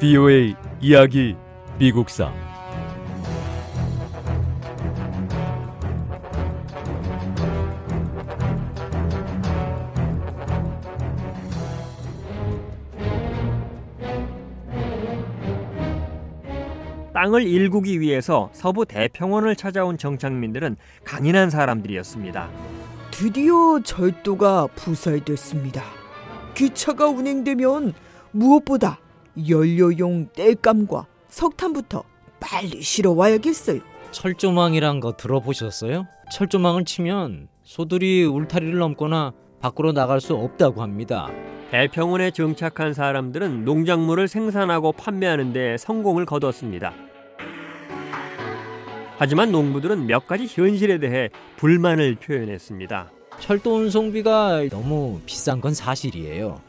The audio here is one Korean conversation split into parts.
VOA 이야기 미국사 땅을 일구기 위해서 서부 대평원을 찾아온 정착민들은 강인한 사람들이었습니다. 드디어 절도가 부설됐습니다. 기차가 운행되면 무엇보다 연료용 땔감과 석탄부터 빨리 실어 와야겠어요. 철조망이란 거 들어보셨어요? 철조망을 치면 소들이 울타리를 넘거나 밖으로 나갈 수 없다고 합니다. 대평원에 정착한 사람들은 농작물을 생산하고 판매하는 데 성공을 거뒀습니다. 하지만 농부들은 몇 가지 현실에 대해 불만을 표현했습니다. 철도 운송비가 너무 비싼 건 사실이에요.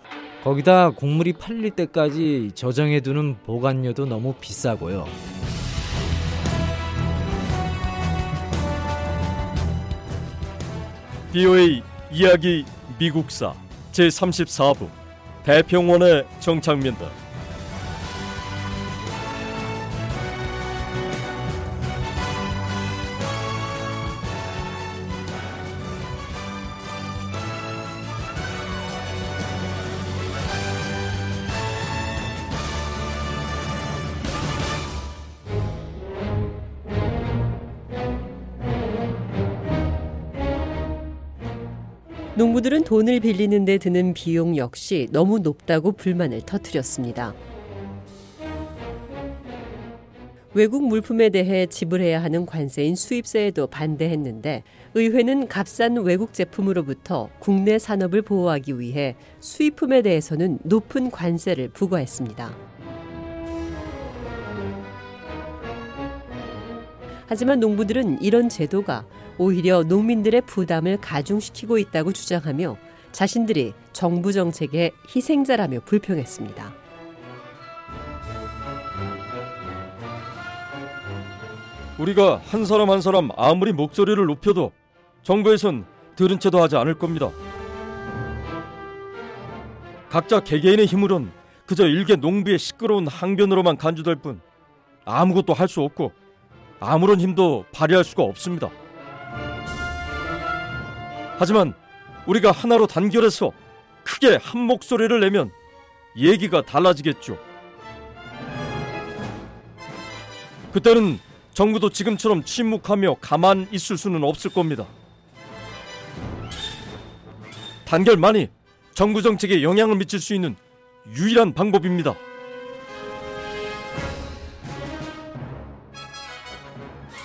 거기다 곡물이 팔릴 때까지 저장해두는 보관료도 너무 비싸고요. VOA 이야기 미국사 제34부 대평원의 정착민들 농부들은 돈을 빌리는 데 드는 비용 역시 너무 높다고 불만을 터뜨렸습니다. 외국 물품에 대해 지불해야 하는 관세인 수입세에도 반대했는데 의회는 값싼 외국 제품으로부터 국내 산업을 보호하기 위해 수입품에 대해서는 높은 관세를 부과했습니다. 하지만 농부들은 이런 제도가 오히려 농민들의 부담을 가중시키고 있다고 주장하며 자신들이 정부 정책의 희생자라며 불평했습니다. 우리가 한 사람 한 사람 아무리 목소리를 높여도 정부에선 들은 채도 하지 않을 겁니다. 각자 개개인의 힘으론 그저 일개 농부의 시끄러운 항변으로만 간주될 뿐 아무것도 할 수 없고 아무런 힘도 발휘할 수가 없습니다. 하지만 우리가 하나로 단결해서 크게 한 목소리를 내면 얘기가 달라지겠죠. 그때는 정부도 지금처럼 침묵하며 가만 있을 수는 없을 겁니다. 단결만이 정부 정책에 영향을 미칠 수 있는 유일한 방법입니다.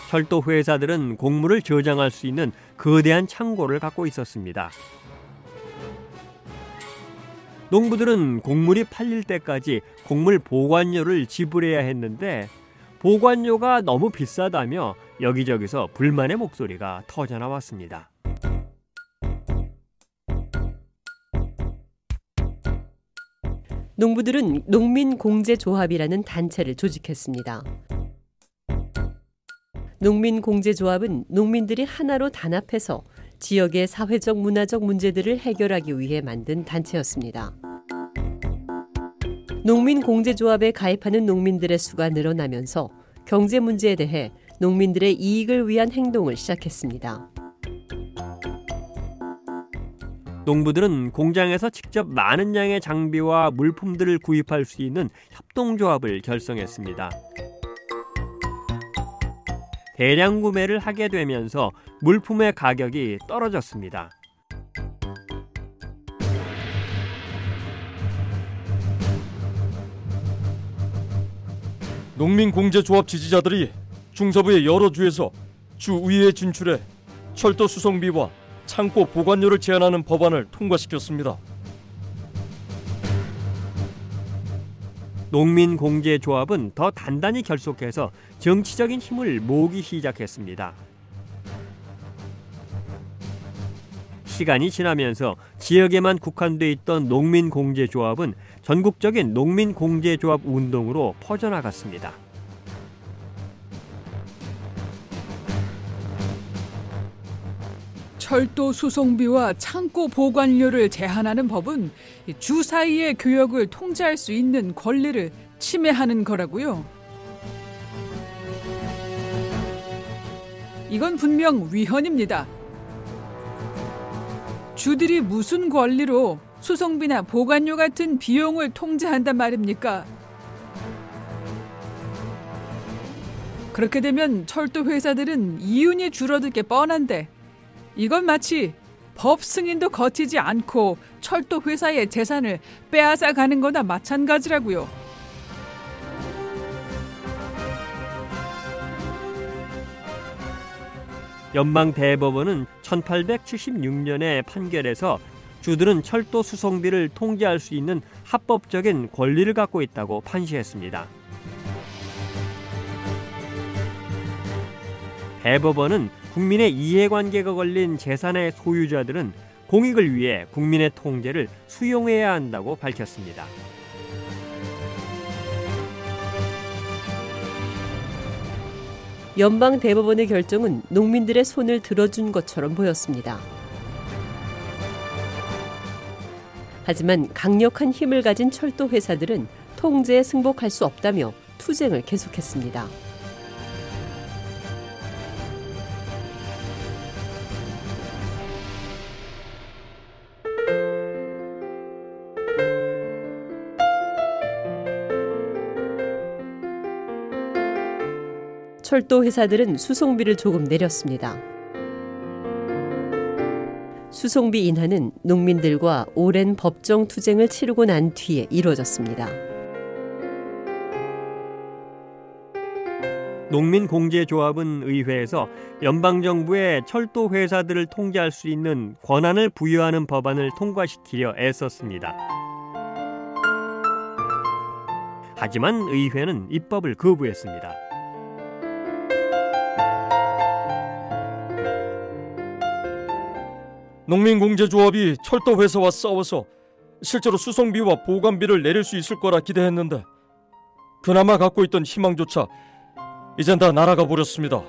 철도 회사들은 곡물을 저장할 수 있는 거대한 창고를 갖고 있었습니다. 농부들은 곡물이 팔릴 때까지 곡물 보관료를 지불해야 했는데 보관료가 너무 비싸다며 여기저기서 불만의 목소리가 터져 나왔습니다. 농부들은 농민공제조합이라는 단체를 조직했습니다. 농민공제조합은 농민들이 하나로 단합해서 지역의 사회적 문화적 문제들을 해결하기 위해 만든 단체였습니다. 농민공제조합에 가입하는 농민들의 수가 늘어나면서 경제 문제에 대해 농민들의 이익을 위한 행동을 시작했습니다. 농부들은 공장에서 직접 많은 양의 장비와 물품들을 구입할 수 있는 협동조합을 결성했습니다. 대량 구매를 하게 되면서 물품의 가격이 떨어졌습니다. 농민공제조합 지지자들이 중서부의 여러 주에서 주의회에 진출해 철도 수송비와 창고 보관료를 제한하는 법안을 통과시켰습니다. 농민공제조합은 더 단단히 결속해서 정치적인 힘을 모으기 시작했습니다. 시간이 지나면서 지역에만 국한돼 있던 농민공제조합은 전국적인 농민공제조합 운동으로 퍼져나갔습니다. 철도 수송비와 창고 보관료를 제한하는 법은 주사위의 교역을 통제할 수 있는 권리를 침해하는 거라고요. 이건 분명 위헌입니다. 주들이 무슨 권리로 수송비나 보관료 같은 비용을 통제한단 말입니까? 그렇게 되면 철도 회사들은 이윤이 줄어들 게 뻔한데 이건 마치 법 승인도 거치지 않고 철도 회사의 재산을 빼앗아 가는 거나 마찬가지라고요. 연방 대법원은 1876년의 판결에서 주들은 철도 수송비를 통제할 수 있는 합법적인 권리를 갖고 있다고 판시했습니다. 대법원은 국민의 이해관계가 걸린 재산의 소유자들은 공익을 위해 국민의 통제를 수용해야 한다고 밝혔습니다. 연방 대법원의 결정은 농민들의 손을 들어준 것처럼 보였습니다. 하지만 강력한 힘을 가진 철도 회사들은 통제에 승복할 수 없다며 투쟁을 계속했습니다. 철도 회사들은 수송비를 조금 내렸습니다. 수송비 인하는 농민들과 오랜 법정 투쟁을 치르고 난 뒤에 이루어졌습니다. 농민공제조합은 의회에서 연방정부의 철도 회사들을 통제할 수 있는 권한을 부여하는 법안을 통과시키려 애썼습니다. 하지만 의회는 입법을 거부했습니다. 농민공제조합이 철도 회사와 싸워서 실제로 수송비와 보관비를 내릴 수 있을 거라 기대했는데 그나마 갖고 있던 희망조차 이젠 다 날아가 버렸습니다.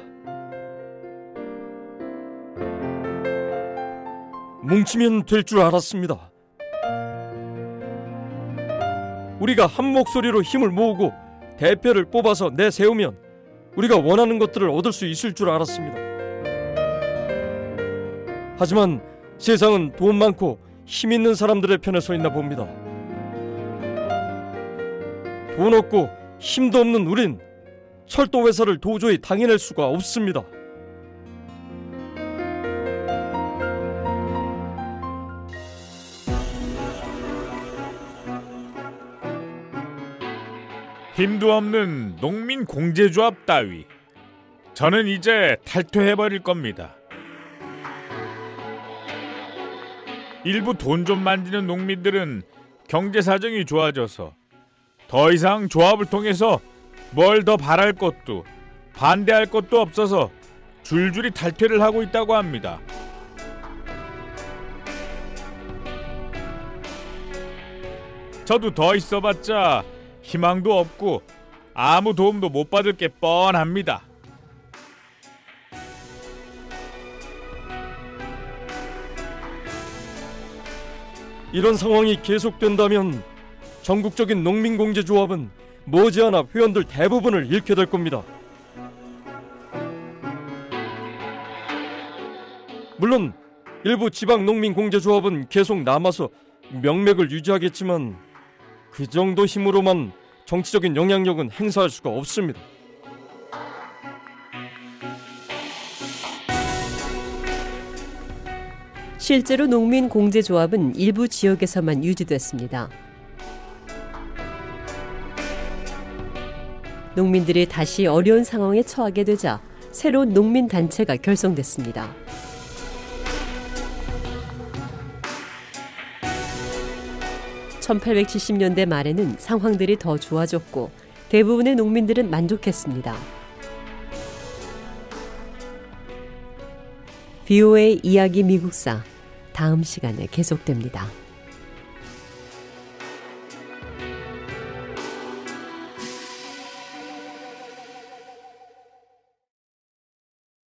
뭉치면 될 줄 알았습니다. 우리가 한 목소리로 힘을 모으고 대표를 뽑아서 내세우면 우리가 원하는 것들을 얻을 수 있을 줄 알았습니다. 하지만 세상은 돈 많고 힘 있는 사람들의 편에 서 있나 봅니다. 돈 없고 힘도 없는 우린 철도 회사를 도저히 당해낼 수가 없습니다. 힘도 없는 농민 공제조합 따위. 저는 이제 탈퇴해버릴 겁니다. 일부 돈 좀 만지는 농민들은 경제 사정이 좋아져서 더 이상 조합을 통해서 뭘 더 바랄 것도 반대할 것도 없어서 줄줄이 탈퇴를 하고 있다고 합니다. 저도 더 있어봤자 희망도 없고 아무 도움도 못 받을 게 뻔합니다. 이런 상황이 계속된다면 전국적인 농민공제조합은 머지않아 회원들 대부분을 잃게 될 겁니다. 물론 일부 지방 농민 공제조합은 계속 남아서 명맥을 유지하겠지만 그 정도 힘으로만 정치적인 영향력은 행사할 수가 없습니다. 실제로 농민 공제 조합은 일부 지역에서만 유지됐습니다. 농민들이 다시 어려운 상황에 처하게 되자 새로운 농민 단체가 결성됐습니다. (1870년대) 말에는 상황들이 더 좋아졌고 대부분의 농민들은 만족했습니다. 비오의 이야기 미국사 다음 시간에 계속됩니다.